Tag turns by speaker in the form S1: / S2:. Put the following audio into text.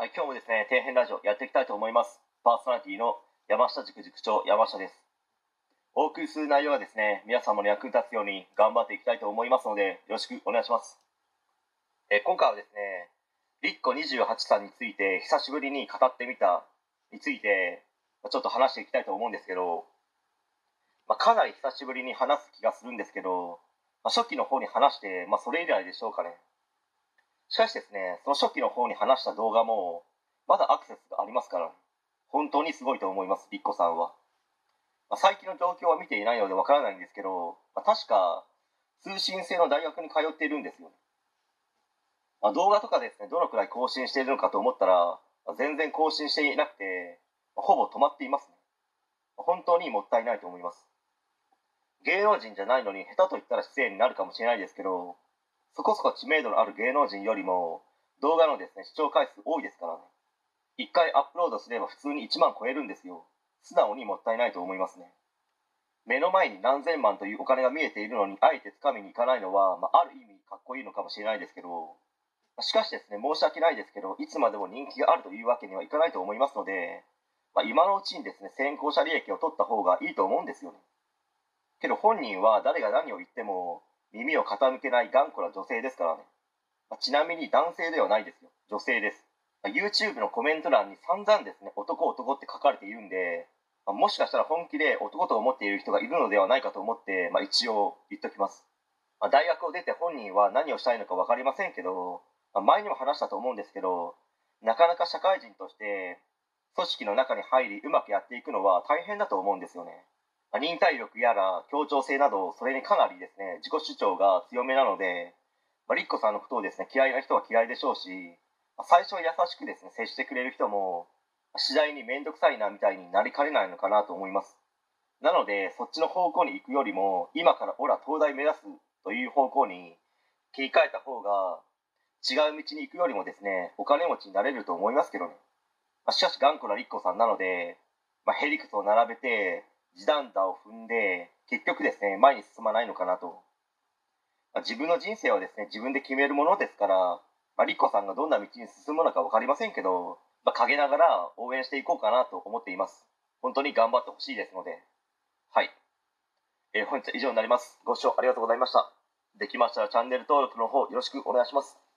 S1: はい、今日もですね、底辺ラジオやっていきたいと思います。パーソナリティの山下塾塾長、山下です。お送りする内容はですね、皆様の役に立つように頑張っていきたいと思いますので、よろしくお願いします。え今回はですね、リッコ28さんについて久しぶりに語ってみたについて、まちょっと話していきたいと思うんですけど、まあ、かなり久しぶりに話す気がするんですけど、まあ、初期の方に話して、まあ、それ以来でしょうかね。しかしですね、その初期の方に話した動画も、まだアクセスがありますから、本当にすごいと思います、リッコさんは。まあ、最近の状況は見ていないのでわからないんですけど、まあ、確か、通信制の大学に通っているんですよね。まあ、動画とかですね、どのくらい更新しているのかと思ったら、まあ全然更新していなくて、まあほぼ止まっていますね。本当にもったいないと思います。芸能人じゃないのに下手と言ったら失礼になるかもしれないですけど、そこそこ知名度のある芸能人よりも動画のですね視聴回数多いですからね。1回アップロードすれば普通に1万超えるんですよ。素直にもったいないと思いますね。目の前に何千万というお金が見えているのにあえて掴みに行かないのは、まあ、ある意味かっこいいのかもしれないですけど。しかしですね申し訳ないですけどいつまでも人気があるというわけにはいかないと思いますので、まあ、今のうちにですね先行者利益を取った方がいいと思うんですよね。けど本人は誰が何を言っても耳を傾けない頑固な女性ですからね。まあちなみに男性ではないですよ。女性です。まあ YouTube のコメント欄に散々ですね、男男って書かれているんで、まあもしかしたら本気で男と思っている人がいるのではないかと思って、まあ、一応言っときます。ま大学を出て本人は何をしたいのか分かりませんけど、ま前にも話したと思うんですけど、なかなか社会人として組織の中に入りうまくやっていくのは大変だと思うんですよね。忍耐力やら協調性などそれにかなりですね自己主張が強めなので、まあ、リッコさんのことをですね嫌いな人は嫌いでしょうし、最初は優しくですね接してくれる人も次第に面倒くさいなみたいになりかねないのかなと思います。なのでそっちの方向に行くよりも今からオラ東大目指すという方向に切り替えた方が違う道に行くよりもですねお金持ちになれると思いますけどね、しかし頑固なリッコさんなので、まあ、ヘリクスを並べて地団打を踏んで結局ですね前に進まないのかなと、まあ自分の人生はですね自分で決めるものですから、まあ、リッコさんがどんな道に進むのか分かりませんけど、まあ、陰ながら応援していこうかなと思っています。本当に頑張ってほしいですので。はい、えー本日は以上になります。ご視聴ありがとうございました。できましたらチャンネル登録の方よろしくお願いします。